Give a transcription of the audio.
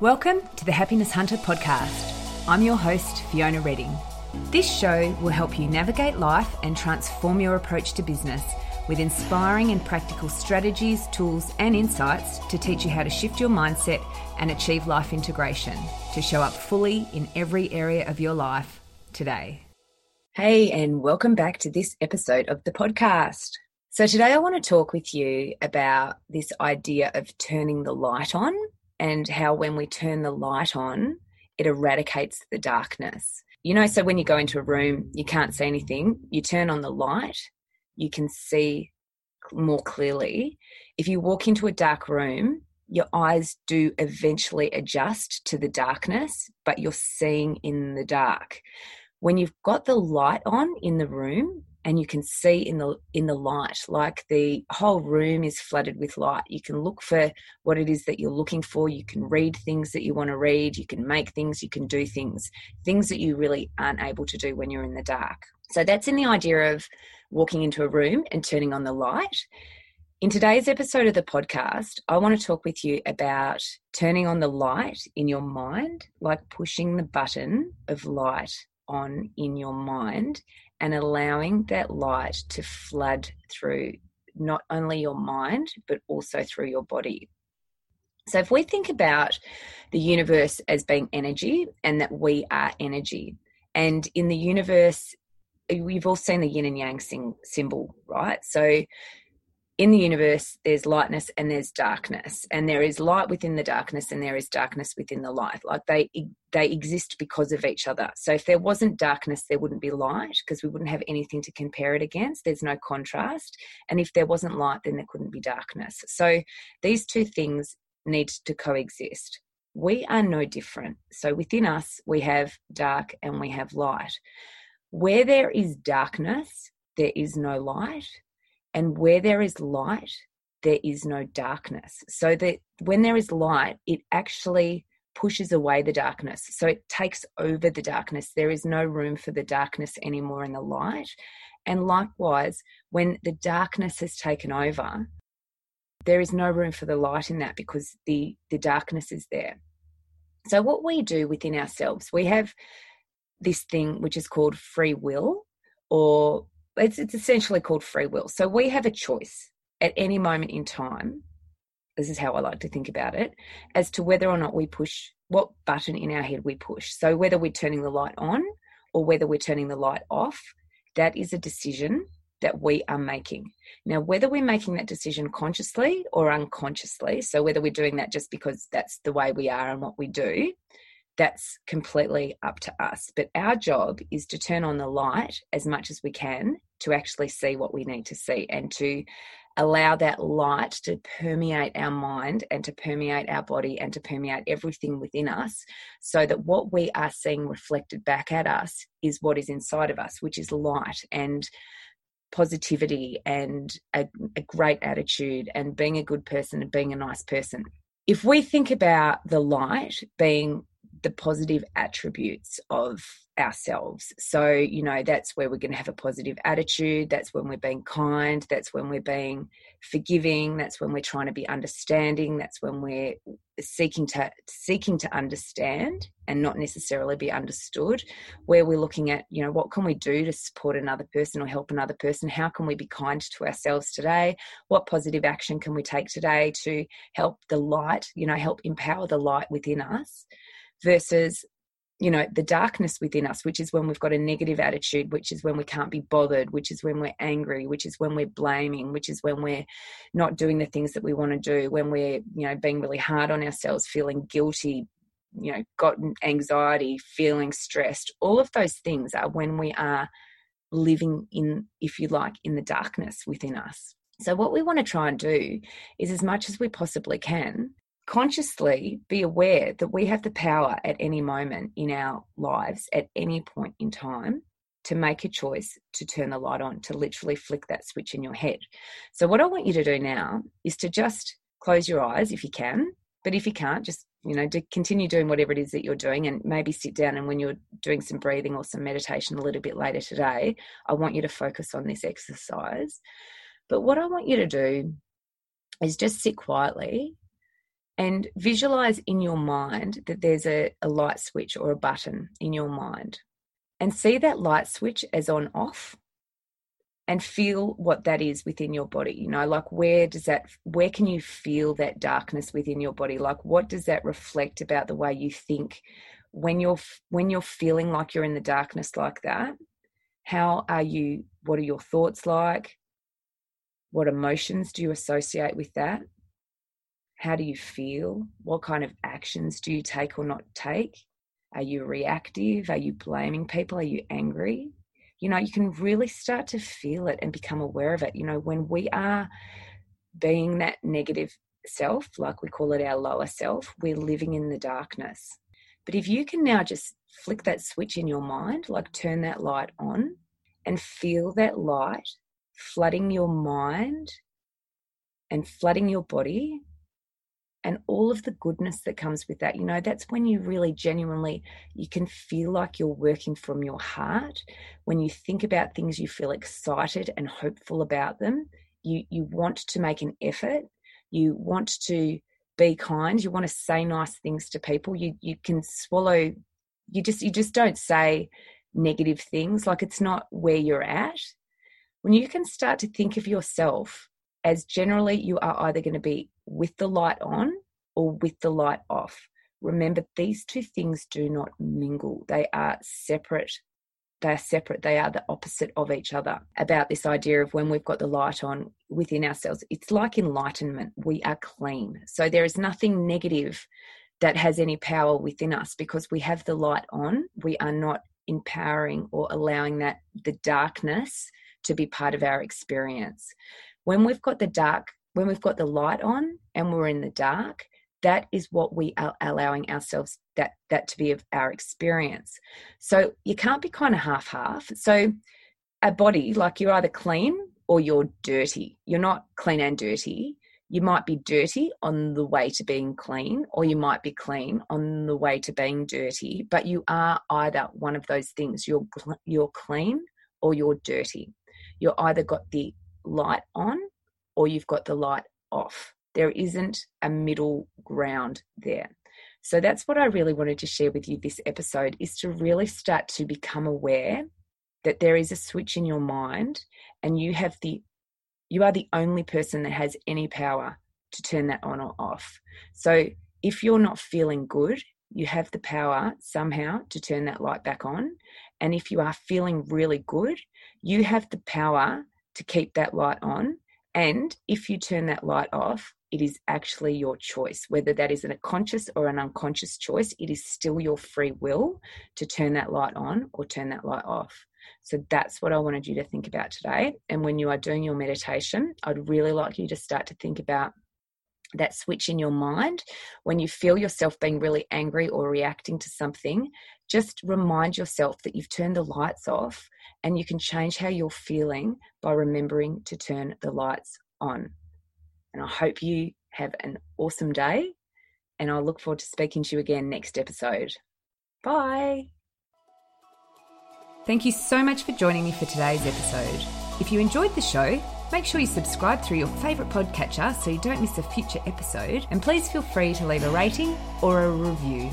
Welcome to the Happiness Hunter podcast. I'm your host, Fiona Redding. This show will help you navigate life and transform your approach to business with inspiring and practical strategies, tools, and insights to teach you how to shift your mindset and achieve life integration to show up fully in every area of your life today. Hey, and welcome back to this episode of the podcast. So, today I want to talk with you about this idea of turning the light on and how when we turn the light on, it eradicates the darkness. You know, so when you go into a room, you can't see anything, you turn on the light, you can see more clearly. If you walk into a dark room, your eyes do eventually adjust to the darkness, but you're seeing in the dark. When you've got the light on in the room, and you can see in the in the light like the whole room is flooded with light. You can look for what it is that you're looking for. You can read things that you want to read. You can make things. You can do things things that you really aren't able to do when you're in the dark. So that's in the idea of walking into a room and turning on the light. In today's episode of the podcast, I want to talk with you about turning on the light in your mind, like pushing the button of light on in your mind and allowing that light to flood through not only your mind, but also through your body. So, if we think about the universe as being energy and that we are energy, and in the universe, we've all seen the yin and yang symbol, right? So, in the universe there's lightness and there's darkness and there is light within the darkness and there is darkness within the light. Like they they exist because of each other. So if there wasn't darkness there wouldn't be light because we wouldn't have anything to compare it against. There's no contrast. And if there wasn't light then there couldn't be darkness. So these two things need to coexist. We are no different. So within us we have dark and we have light. Where there is darkness there is no light and where there is light, there is no darkness. So that when there is light, it actually pushes away the darkness. So it takes over the darkness. There is no room for the darkness anymore in the light. And likewise, when the darkness has taken over, there is no room for the light in that because the, the darkness is there. So, what we do within ourselves, we have this thing which is called free will or it's, it's essentially called free will. So we have a choice at any moment in time. This is how I like to think about it as to whether or not we push what button in our head we push. So whether we're turning the light on or whether we're turning the light off, that is a decision that we are making. Now, whether we're making that decision consciously or unconsciously, so whether we're doing that just because that's the way we are and what we do, that's completely up to us. But our job is to turn on the light as much as we can to actually see what we need to see and to allow that light to permeate our mind and to permeate our body and to permeate everything within us so that what we are seeing reflected back at us is what is inside of us, which is light and positivity and a, a great attitude and being a good person and being a nice person. If we think about the light being the positive attributes of ourselves. So, you know, that's where we're going to have a positive attitude. That's when we're being kind. That's when we're being forgiving. That's when we're trying to be understanding. That's when we're seeking to seeking to understand and not necessarily be understood. Where we're looking at, you know, what can we do to support another person or help another person? How can we be kind to ourselves today? What positive action can we take today to help the light, you know, help empower the light within us? versus you know the darkness within us which is when we've got a negative attitude which is when we can't be bothered which is when we're angry which is when we're blaming which is when we're not doing the things that we want to do when we're you know being really hard on ourselves feeling guilty you know got anxiety feeling stressed. All of those things are when we are living in if you like in the darkness within us. So what we want to try and do is as much as we possibly can consciously be aware that we have the power at any moment in our lives, at any point in time, to make a choice to turn the light on, to literally flick that switch in your head. So, what I want you to do now is to just close your eyes if you can, but if you can't, just you know, to continue doing whatever it is that you're doing and maybe sit down and when you're doing some breathing or some meditation a little bit later today, I want you to focus on this exercise. But what I want you to do is just sit quietly and visualize in your mind that there's a, a light switch or a button in your mind and see that light switch as on off and feel what that is within your body you know like where does that where can you feel that darkness within your body? Like what does that reflect about the way you think when you're when you're feeling like you're in the darkness like that? How are you what are your thoughts like? What emotions do you associate with that how do you feel? What kind of actions do you take or not take? Are you reactive? Are you blaming people? Are you angry? You know, you can really start to feel it and become aware of it. You know, when we are being that negative self, like we call it our lower self, we're living in the darkness. But if you can now just flick that switch in your mind, like turn that light on and feel that light flooding your mind and flooding your body and all of the goodness that comes with that you know that's when you really genuinely you can feel like you're working from your heart. When you think about things you feel excited and hopeful about them. You you want to make an effort. You want to be kind. You want to say nice things to people. You you can swallow you just you just don't say negative things. Like it's not where you're at. When you can start to think of yourself as generally you are either going to be with the light on or with the light off. Remember, these two things do not mingle, they are separate. They are separate, they are the opposite of each other. About this idea of when we've got the light on within ourselves, it's like enlightenment. We are clean. So there is nothing negative that has any power within us because we have the light on. We are not empowering or allowing that the darkness to be part of our experience. When we've got the dark when we've got the light on and we're in the dark, that is what we are allowing ourselves that that to be of our experience. So you can't be kind of half half. So a body like you're either clean or you're dirty. You're not clean and dirty. You might be dirty on the way to being clean, or you might be clean on the way to being dirty. But you are either one of those things. You're you're clean or you're dirty. You're either got the light on or you've got the light off. There isn't a middle ground there. So that's what I really wanted to share with you this episode is to really start to become aware that there is a switch in your mind and you have the you are the only person that has any power to turn that on or off. So if you're not feeling good, you have the power somehow to turn that light back on. And if you are feeling really good, you have the power to keep that light on and if you turn that light off, it is actually your choice. Whether that is a conscious or an unconscious choice, it is still your free will to turn that light on or turn that light off. So that's what I wanted you to think about today. And when you are doing your meditation, I'd really like you to start to think about that switch in your mind when you feel yourself being really angry or reacting to something just remind yourself that you've turned the lights off and you can change how you're feeling by remembering to turn the lights on. And i hope you have an awesome day and i look forward to speaking to you again next episode. Bye. Thank you so much for joining me for today's episode. If you enjoyed the show Make sure you subscribe through your favourite podcatcher so you don't miss a future episode, and please feel free to leave a rating or a review.